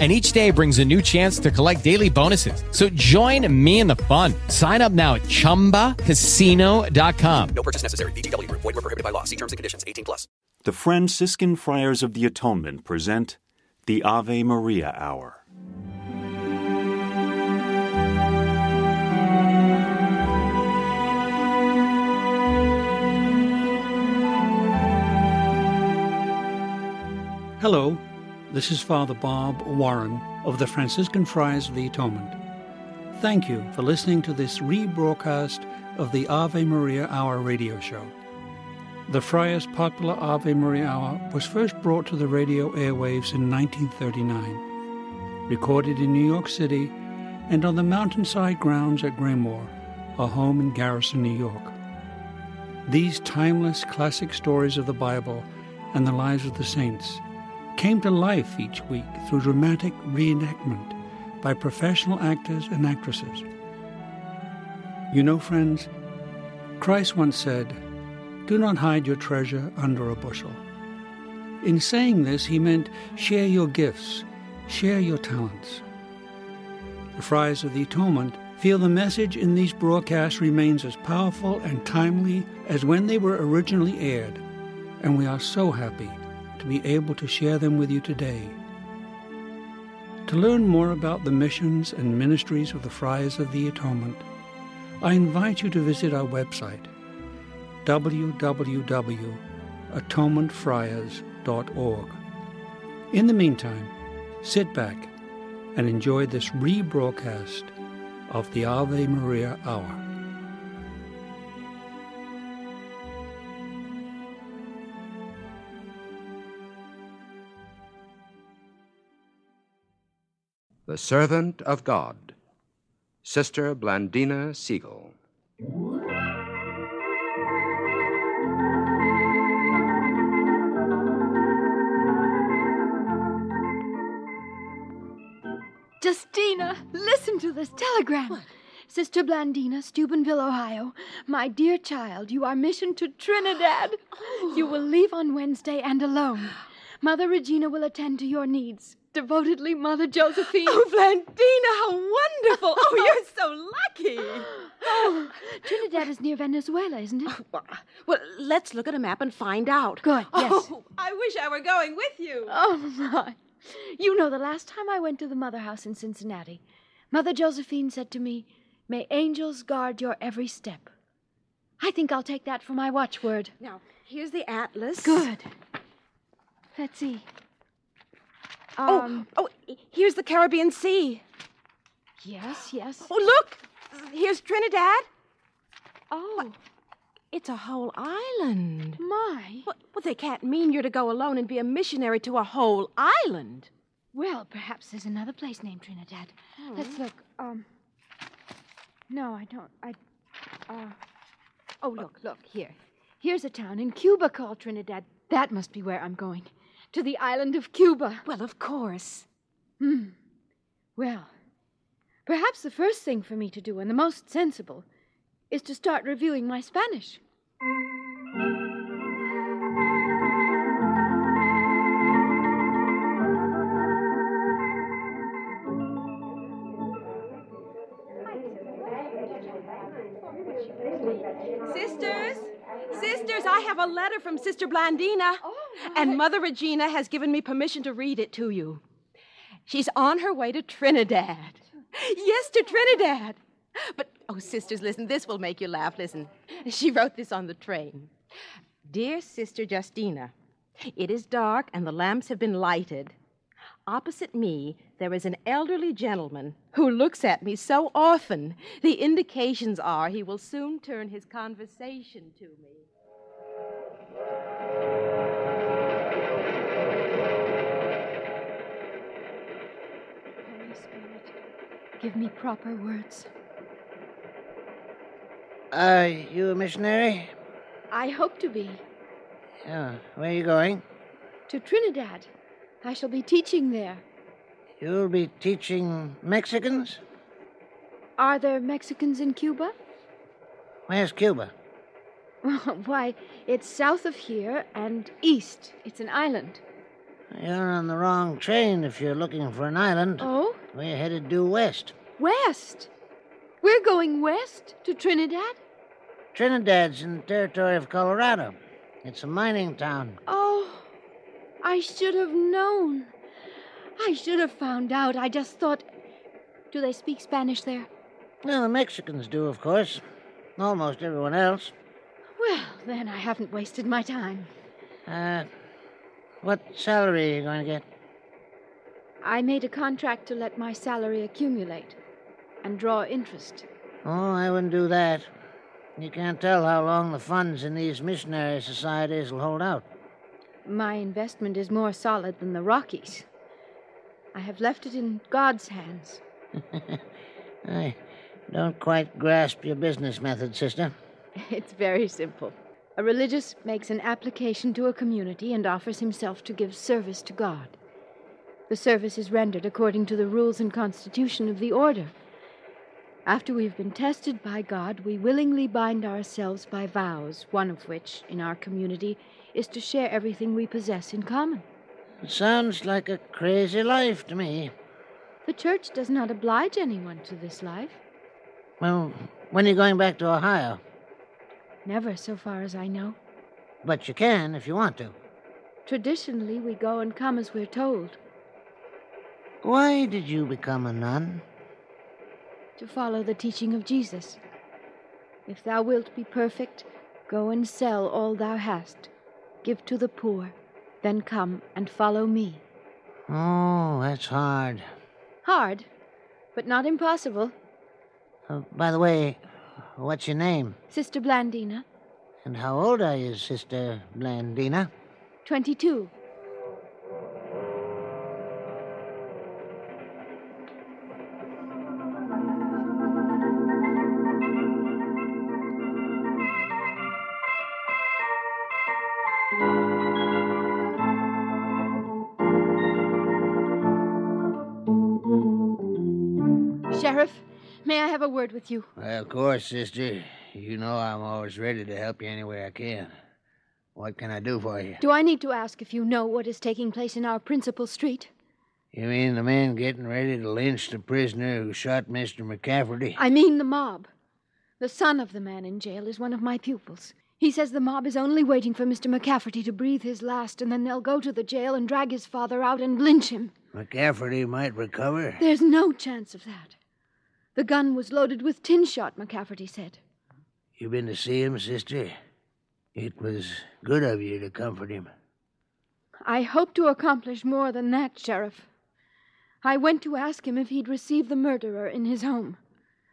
and each day brings a new chance to collect daily bonuses. So join me in the fun. Sign up now at ChumbaCasino.com. No purchase necessary. VGW. Void were prohibited by law. See terms and conditions. 18 plus. The Franciscan Friars of the Atonement present the Ave Maria Hour. Hello, this is Father Bob Warren of the Franciscan Friars of the Atonement. Thank you for listening to this rebroadcast of the Ave Maria Hour radio show. The Friars' popular Ave Maria Hour was first brought to the radio airwaves in 1939, recorded in New York City and on the mountainside grounds at Graymoor, a home in Garrison, New York. These timeless classic stories of the Bible and the lives of the saints came to life each week through dramatic reenactment by professional actors and actresses. You know, friends, Christ once said, Do not hide your treasure under a bushel. In saying this, he meant share your gifts, share your talents. The Friars of the Atonement feel the message in these broadcasts remains as powerful and timely as when they were originally aired, and we are so happy to be able to share them with you today. To learn more about the missions and ministries of the Friars of the Atonement, I invite you to visit our website, www.atonementfriars.org. In the meantime, sit back and enjoy this rebroadcast of the Ave Maria Hour. The Servant of God, Sister Blandina Segale. Justina, listen to this telegram. Sister Blandina, Steubenville, Ohio. My dear child, you are missioned to Trinidad. Oh. You will leave on Wednesday and alone. Mother Regina will attend to your needs. Devotedly, Mother Josephine. Oh, Blandina, how wonderful! Oh, you're so lucky. Oh, Trinidad is near Venezuela, isn't it? Well, well, let's look at a map and find out. Good, yes. Oh, I wish I were going with you. Oh, my. You know, the last time I went to the Mother House in Cincinnati, Mother Josephine said to me, May angels guard your every step. I think I'll take that for my watchword. Now, here's the atlas. Good. Let's see. Um, oh, oh, here's the Caribbean Sea. yes, yes. Oh, look! Here's Trinidad. Oh, It's a whole island. my. Well, well, they can't mean you're to go alone and be a missionary to a whole island. Well, perhaps there's another place named Trinidad. Let's look. Um. No, I don't. I. Uh. Oh, look, look here. Here's a town in Cuba called Trinidad. That must be where I'm going. To the island of Cuba. Well, of course. Hmm. Well, perhaps the first thing for me to do, and the most sensible, is to start reviewing my Spanish. A letter from Sister Blandina. and Mother Regina has given me permission to read it to you. She's on her way to Trinidad. Yes, to Trinidad. But, oh, sisters, listen, this will make you laugh. Listen. She wrote this on the train. Dear Sister Justina, it is dark and the lamps have been lighted. Opposite me, there is an elderly gentleman who looks at me so often, the indications are he will soon turn his conversation to me. Give me proper words. Are you a missionary? I hope to be. Yeah. where are you going? To Trinidad. I shall be teaching there. You'll be teaching Mexicans? Are there Mexicans in Cuba? Where's Cuba? Why, it's south of here and east. It's an island. You're on the wrong train if you're looking for an island. Oh? We're headed due west. West? We're going west to Trinidad? Trinidad's in the territory of Colorado. It's a mining town. Oh, I should have known. I should have found out. I just thought. Do they speak Spanish there? Well, the Mexicans do, of course. Almost everyone else. Well, then I haven't wasted my time. Uh, what salary are you going to get? I made a contract to let my salary accumulate and draw interest. Oh, I wouldn't do that. You can't tell how long the funds in these missionary societies will hold out. My investment is more solid than the Rockies. I have left it in God's hands. I don't quite grasp your business method, sister. It's very simple. A religious makes an application to a community and offers himself to give service to God. The service is rendered according to the rules and constitution of the order. After we've been tested by God, we willingly bind ourselves by vows, one of which, in our community, is to share everything we possess in common. It sounds like a crazy life to me. The church does not oblige anyone to this life. Well, when are you going back to Ohio? Never, so far as I know. But you can if you want to. Traditionally, we go and come as we're told. Why did you become a nun? To follow the teaching of Jesus. If thou wilt be perfect, go and sell all thou hast, give to the poor, then come and follow me. Oh, that's hard. Hard, but not impossible. Uh, by the way, what's your name? Sister Blandina, And how old are you, Sister Blandina? 22. Sheriff, may I have a word with you? Well, of course, sister. You know I'm always ready to help you any way I can. What can I do for you? Do I need to ask if you know what is taking place in our principal street? You mean the man getting ready to lynch the prisoner who shot Mr. McCafferty? I mean the mob. The son of the man in jail is one of my pupils. He says the mob is only waiting for Mr. McCafferty to breathe his last, and then they'll go to the jail and drag his father out and lynch him. McCafferty might recover. There's no chance of that. The gun was loaded with tin shot, McCafferty said. You been to see him, sister? It was good of you to comfort him. I hope to accomplish more than that, Sheriff. I went to ask him if he'd receive the murderer in his home.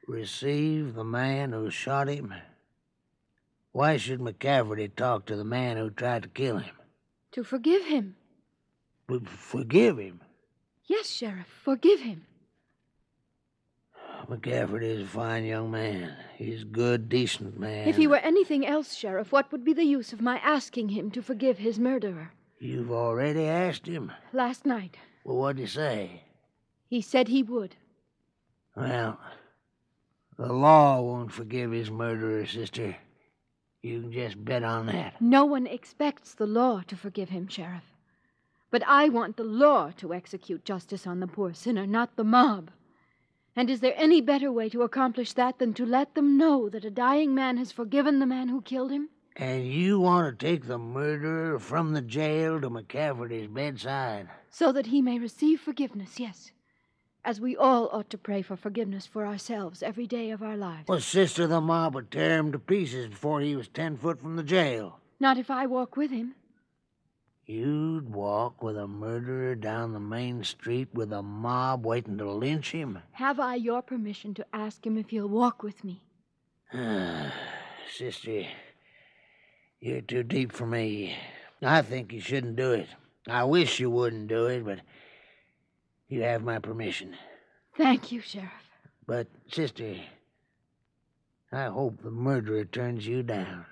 Receive the man who shot him? Why should McCafferty talk to the man who tried to kill him? To forgive him. But forgive him? Yes, Sheriff, forgive him. McCafferty is a fine young man. He's a good, decent man. If he were anything else, Sheriff, what would be the use of my asking him to forgive his murderer? You've already asked him? Last night, Well, what'd he say? he said he would. Well, the law won't forgive his murderer, sister. You can just bet on that. No one expects the law to forgive him, Sheriff. But I want the law to execute justice on the poor sinner, not the mob. And is there any better way to accomplish that than to let them know that a dying man has forgiven the man who killed him? And you want to take the murderer from the jail to McCafferty's bedside? So that he may receive forgiveness, yes. As we all ought to pray for forgiveness for ourselves every day of our lives. Well, sister, the mob would tear him to pieces before he was ten foot from the jail. Not if I walk with him. You'd walk with a murderer down the main street with a mob waiting to lynch him? Have I your permission to ask him if he'll walk with me? Sister, you're too deep for me. I think you shouldn't do it. I wish you wouldn't do it, but you have my permission. Thank you, Sheriff. But, sister, I hope the murderer turns you down.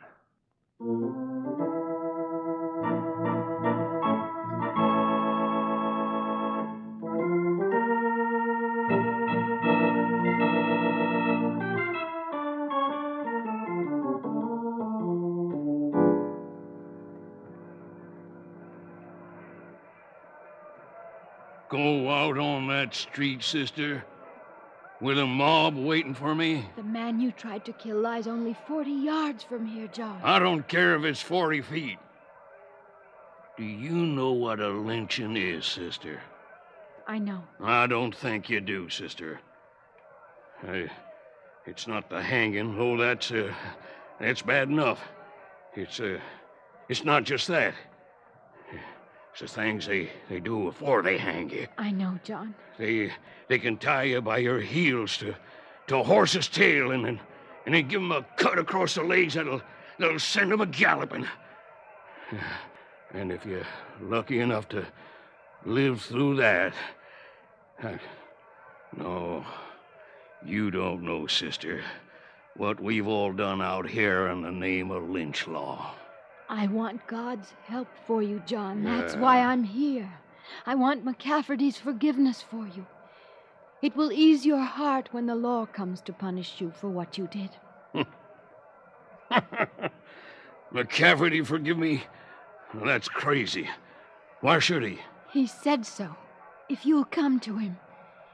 Go out on that street, sister, with a mob waiting for me? The man you tried to kill lies only 40 yards from here, John. I don't care if it's 40 feet. Do you know what a lynching is, sister? I know. I don't think you do, sister. I, it's not the hanging. Oh, that's uh, that's bad enough. It's uh, it's not just that. It's the things they, they do before they hang you. I know, John. They they can tie you by your heels to to a horse's tail and then and then give 'em a cut across the legs that'll that'll send 'em a galloping. And if you're lucky enough to live through that, I- no, you don't know, sister, what we've all done out here in the name of lynch law. I want God's help for you, John. That's Yeah. why I'm here. I want McCafferty's forgiveness for you. It will ease your heart when the law comes to punish you for what you did. McCafferty, forgive me. That's crazy. Why should he? He said so. If you'll come to him,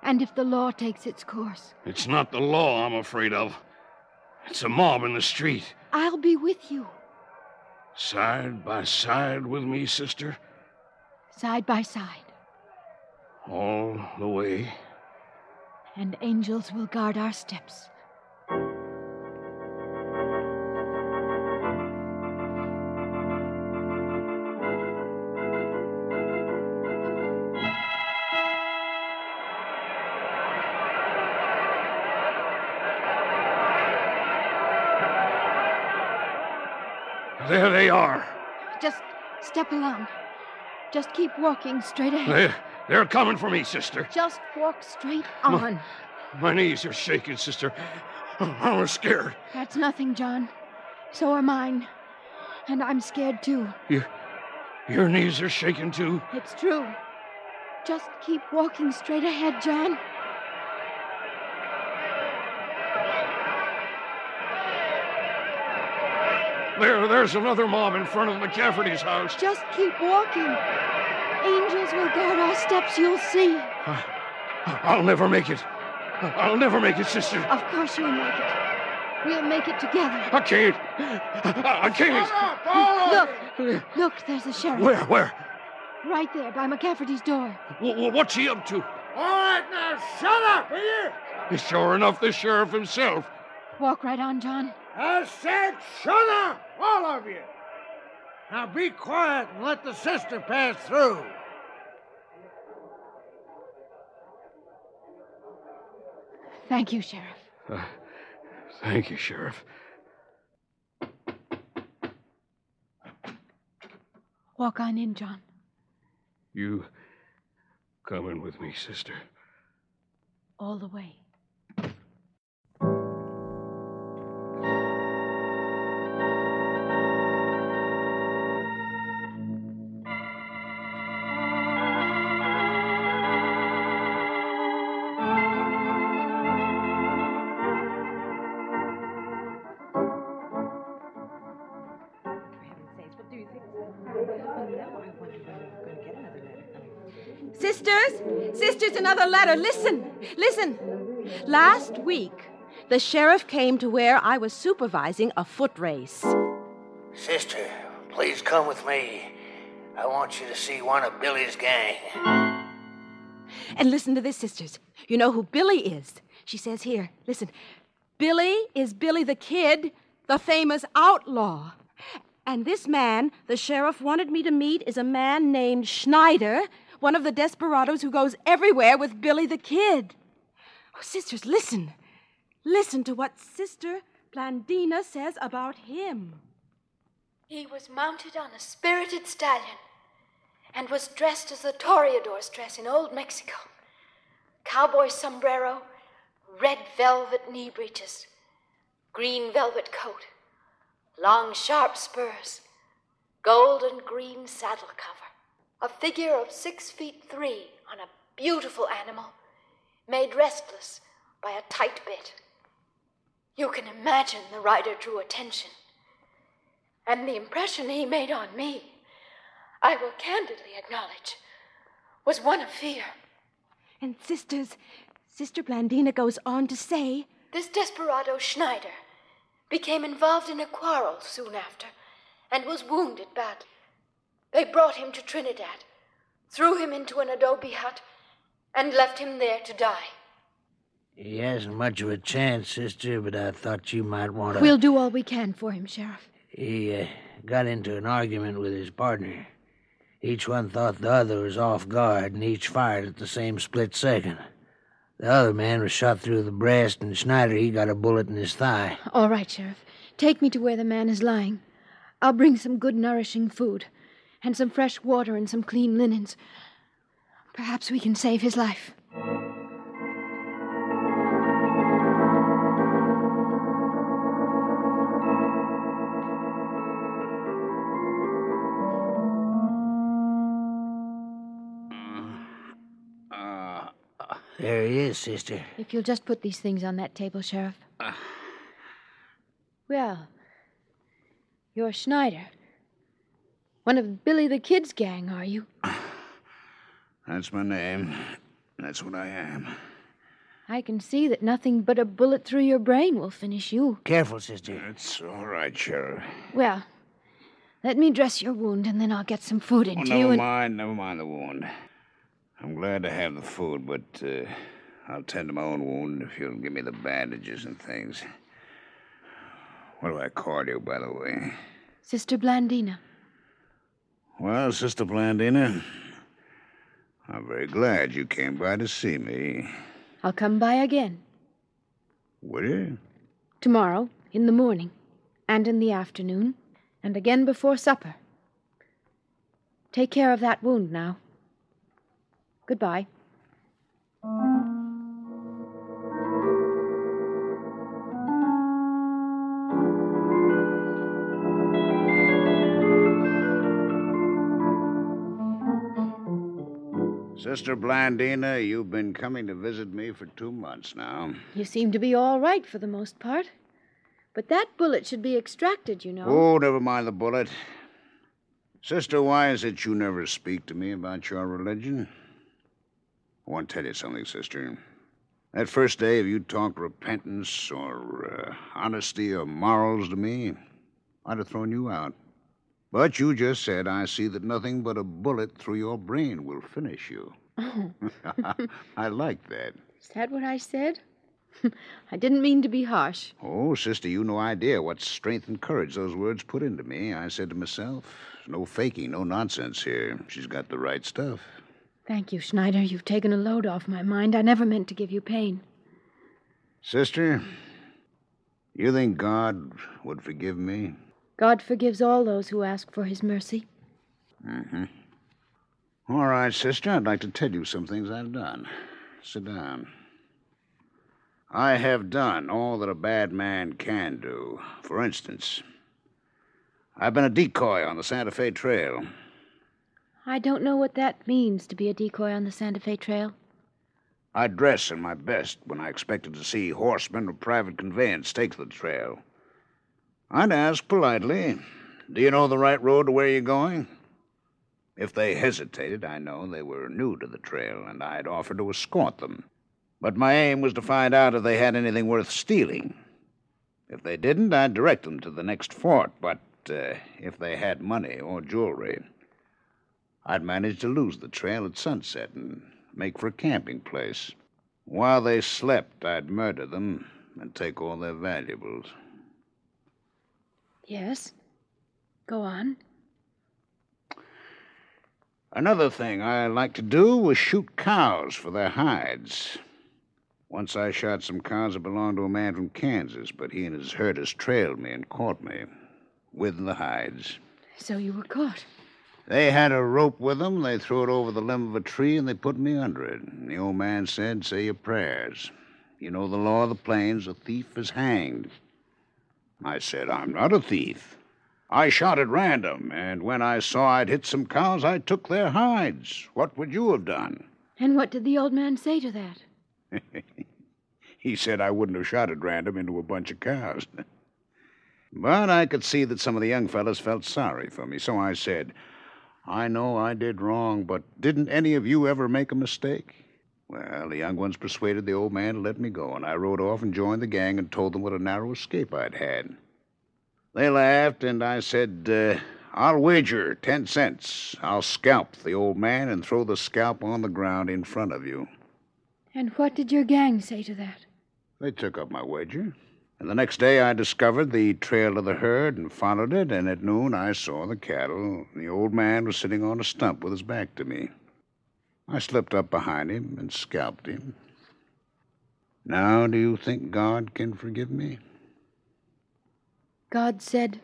and if the law takes its course, It's not the law I'm afraid of. It's a mob in the street. I'll be with you, Side by side with me, sister, side by side, all the way. and angels will guard our steps. There they are. Just step along. Just keep walking straight ahead. They're, they're coming for me, sister. Just walk straight on. My knees are shaking, sister. I'm scared. That's nothing, John. So are mine. And I'm scared too. Your, your knees are shaking too. It's true. Just keep walking straight ahead, John. There, there's another mob in front of McCafferty's house. Just keep walking. Angels will guard our steps, you'll see. Uh, I'll never make it. I'll never make it, sister. Of course you'll make it. We'll make it together. I can't. I can't. Look, look, there's the sheriff. Where, where? Right there by McCafferty's door. Wh- wh- What's he up to? All right, now shut up, will you? Sure enough, the sheriff himself. Walk right on, John. I said shut up, all of you. Now be quiet and let the sister pass through. Thank you, Sheriff. Uh, thank you, Sheriff. Walk on in, John. You coming with me, sister? All the way. Sisters, sisters, another letter. Listen, listen. Last week, the sheriff came to where I was supervising a foot race. Sister, please come with me. I want you to see one of Billy's gang. And listen to this, sisters. You know who Billy is? She says here, listen. Billy is Billy the Kid, the famous outlaw. And this man the sheriff wanted me to meet is a man named Schneider, one of the desperados who goes everywhere with Billy the Kid. Oh, sisters, listen. Listen to what Sister Blandina says about him. He was mounted on a spirited stallion and was dressed as the toreadors dress in old Mexico cowboy sombrero, red velvet knee breeches, green velvet coat, long sharp spurs, gold and green saddle cover, a figure of six feet three on a beautiful animal, made restless by a tight bit. You can imagine the rider drew attention. And the impression he made on me, I will candidly acknowledge, was one of fear. And, sisters, Sister Blandina goes on to say This desperado Schneider became involved in a quarrel soon after and was wounded badly. They brought him to Trinidad, threw him into an adobe hut, and left him there to die. He hasn't much of a chance, sister, but I thought you might want to. We'll do all we can for him, Sheriff. He uh, got into an argument with his partner. Each one thought the other was off guard, and each fired at the same split second. The other man was shot through the breast, and Schneider, he got a bullet in his thigh. All right, Sheriff. Take me to where the man is lying. I'll bring some good, nourishing food, and some fresh water and some clean linens. Perhaps we can save his life. There he is, sister. If you'll just put these things on that table, Sheriff. Uh. Well, you're Schneider. One of Billy the Kid's gang, are you? That's my name. That's what I am. I can see that nothing but a bullet through your brain will finish you. Careful, sister. It's all right, Sheriff. Well, let me dress your wound and then I'll get some food Oh, into you never and. mind, never mind the wound. I'm glad to have the food, but uh, I'll tend to my own wound if you'll give me the bandages and things. What do I call you, by the way? Sister Blandina. Well, Sister Blandina, I'm very glad you came by to see me. I'll come by again. Will you? Tomorrow, in the morning, and in the afternoon, and again before supper. Take care of that wound now. Goodbye. Sister Blandina, you've been coming to visit me for two months now. You seem to be all right for the most part. But that bullet should be extracted, you know. Oh, never mind the bullet. Sister, why is it you never speak to me about your religion? I want to tell you something, sister. That first day, if you talked repentance or uh, honesty or morals to me, I'd have thrown you out. But you just said, I see that nothing but a bullet through your brain will finish you. Oh, I like that. is that what I said? I didn't mean to be harsh. Oh, sister, you no idea what strength and courage those words put into me. I said to myself, no faking, no nonsense here. She's got the right stuff. Thank you, Schneider. You've taken a load off my mind. I never meant to give you pain. Sister, you think God would forgive me? God forgives all those who ask for his mercy. Mm-hmm. All right, sister, I'd like to tell you some things I've done. Sit down. I have done all that a bad man can do. For instance, I've been a decoy on the Santa Fe Trail. I don't know what that means to be a decoy on the Santa Fe Trail. I dress in my best when I expected to see horsemen or private conveyance take the trail. I'd ask politely, Do you know the right road to where you're going? If they hesitated, I know they were new to the trail, and I'd offer to escort them. But my aim was to find out if they had anything worth stealing. If they didn't, I'd direct them to the next fort, but uh, if they had money or jewelry, I'd manage to lose the trail at sunset and make for a camping place. While they slept, I'd murder them and take all their valuables. Yes? Go on. Another thing I liked to do was shoot cows for their hides. Once I shot some cows that belonged to a man from Kansas, but he and his herders trailed me and caught me with the hides. So you were caught. They had a rope with them. They threw it over the limb of a tree and they put me under it. And the old man said, Say your prayers. You know the law of the plains a thief is hanged. I said, I'm not a thief. I shot at random, and when I saw I'd hit some cows, I took their hides. What would you have done? And what did the old man say to that? he said I wouldn't have shot at random into a bunch of cows. but I could see that some of the young fellows felt sorry for me, so I said, I know I did wrong, but didn't any of you ever make a mistake? Well, the young ones persuaded the old man to let me go, and I rode off and joined the gang and told them what a narrow escape I'd had. They laughed, and I said, uh, I'll wager ten cents. I'll scalp the old man and throw the scalp on the ground in front of you. And what did your gang say to that? They took up my wager. And the next day I discovered the trail of the herd and followed it, and at noon I saw the cattle. The old man was sitting on a stump with his back to me. I slipped up behind him and scalped him. Now, do you think God can forgive me? God said,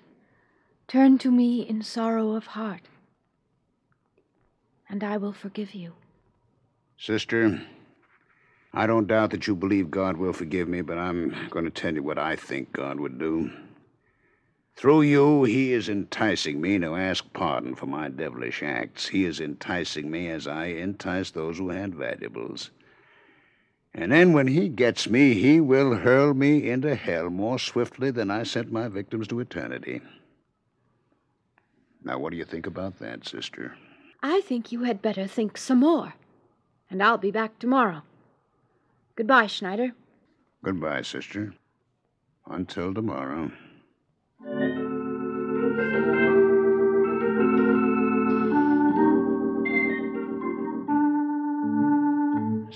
Turn to me in sorrow of heart, and I will forgive you. Sister, I don't doubt that you believe God will forgive me, but I'm going to tell you what I think God would do. Through you, he is enticing me to ask pardon for my devilish acts. He is enticing me as I entice those who had valuables. And then when he gets me, he will hurl me into hell more swiftly than I sent my victims to eternity. Now, what do you think about that, sister? I think you had better think some more. And I'll be back tomorrow. Goodbye, Schneider. Goodbye, sister. Until tomorrow.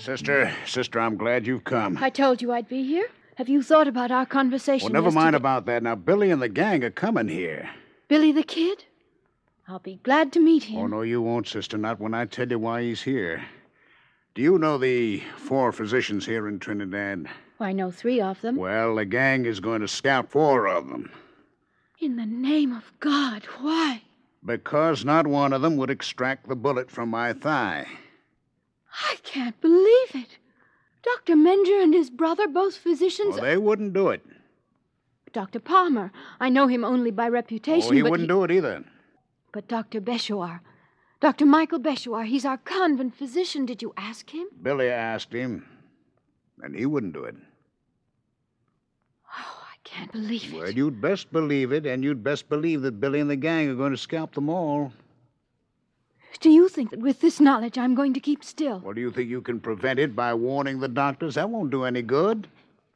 Sister, sister, I'm glad you've come. I told you I'd be here. Have you thought about our conversation? Well, never mind about that. Now, Billy and the gang are coming here. Billy the Kid? I'll be glad to meet him. Oh, no, you won't, sister. Not when I tell you why he's here. Do you know the four physicians here in Trinidad? I know three of them. Well, the gang is going to scalp four of them In the name of God, why? because not one of them would extract the bullet from my thigh. I can't believe it. Dr. Menger and his brother, both physicians. Well, they wouldn't do it. Dr. Palmer. I know him only by reputation. Oh, he wouldn't do it either. But Dr. Beshoar. Dr. Michael Beshoar, he's our convent physician. Did you ask him? Billy asked him, and he wouldn't do it. I can't believe it. Well, you'd best believe it, and you'd best believe that Billy and the gang are going to scalp them all. Do you think that with this knowledge I'm going to keep still? Well, do you think you can prevent it by warning the doctors? That won't do any good.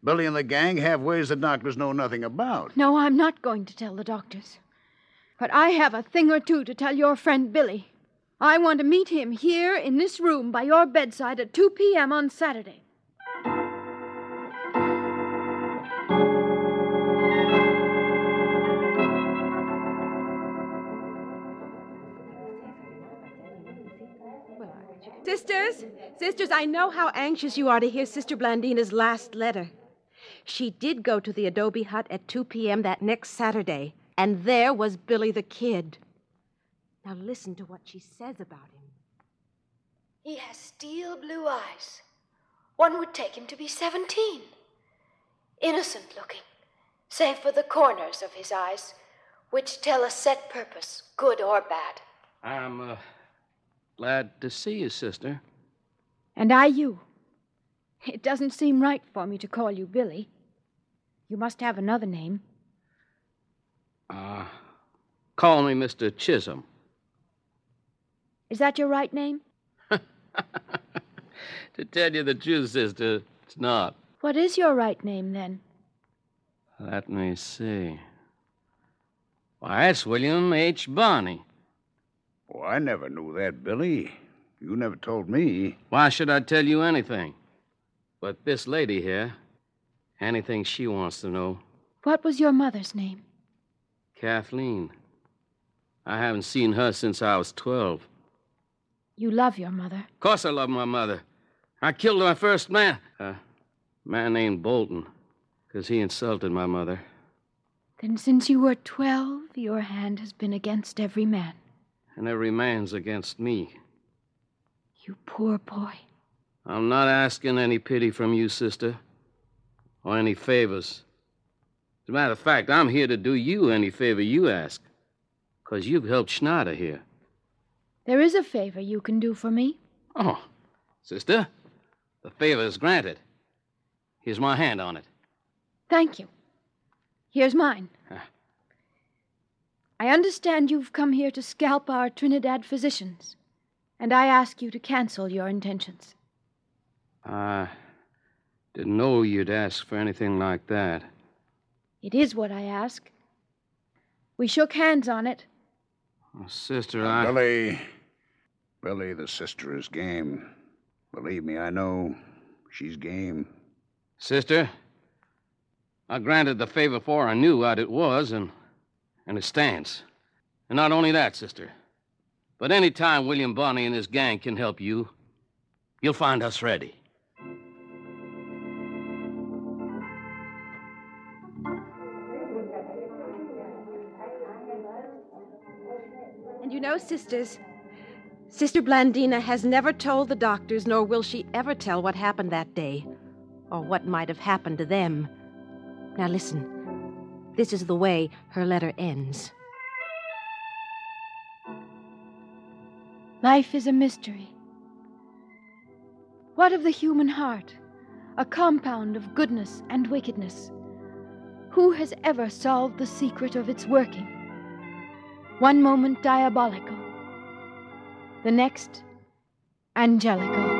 Billy and the gang have ways the doctors know nothing about. No, I'm not going to tell the doctors. But I have a thing or two to tell your friend Billy. I want to meet him here in this room by your bedside at 2 p.m. on Saturday. Sisters, sisters, I know how anxious you are to hear Sister Blandina's last letter. She did go to the adobe hut at 2 p.m. that next Saturday, and there was Billy the Kid. Now listen to what she says about him. He has steel blue eyes. One would take him to be 17. Innocent looking, save for the corners of his eyes, which tell a set purpose, good or bad. I'm uh, glad to see you, sister. And I you. It doesn't seem right for me to call you Billy. You must have another name. Uh, call me Mr. Chisholm. Is that your right name? To tell you the truth, sister, it's not. What is your right name then? Let me see. Why, it's William H. Bonney. Oh, I never knew that, Billy. You never told me. Why should I tell you anything? But this lady here, anything she wants to know, What was your mother's name? Kathleen. I haven't seen her since I was 12. You love your mother. Of course I love my mother. I killed my first man. A man named Bolton, because he insulted my mother. Then since you were twelve, your hand has been against every man. And every man's against me. You poor boy. I'm not asking any pity from you, sister, or any favors. As a matter of fact, I'm here to do you any favor you ask, because you've helped Schneider here. There is a favor you can do for me. Oh, sister, the favor is granted. Here's my hand on it. Thank you. Here's mine. I understand you've come here to scalp our Trinidad physicians, and I ask you to cancel your intentions. I didn't know you'd ask for anything like that. It is what I ask. We shook hands on it. Oh, sister, I. Billy. Billy, the sister is game. Believe me, I know. She's game. Sister, I granted the favor for I knew what it was, and, and it stands. And not only that, sister, but any time William Bonney and his gang can help you, you'll find us ready. And you know, sisters, Sister Blandina has never told the doctors, nor will she ever tell what happened that day, or what might have happened to them. Now listen. This is the way her letter ends. Life is a mystery. What of the human heart? A compound of goodness and wickedness. Who has ever solved the secret of its working? One moment diabolical, the next angelical.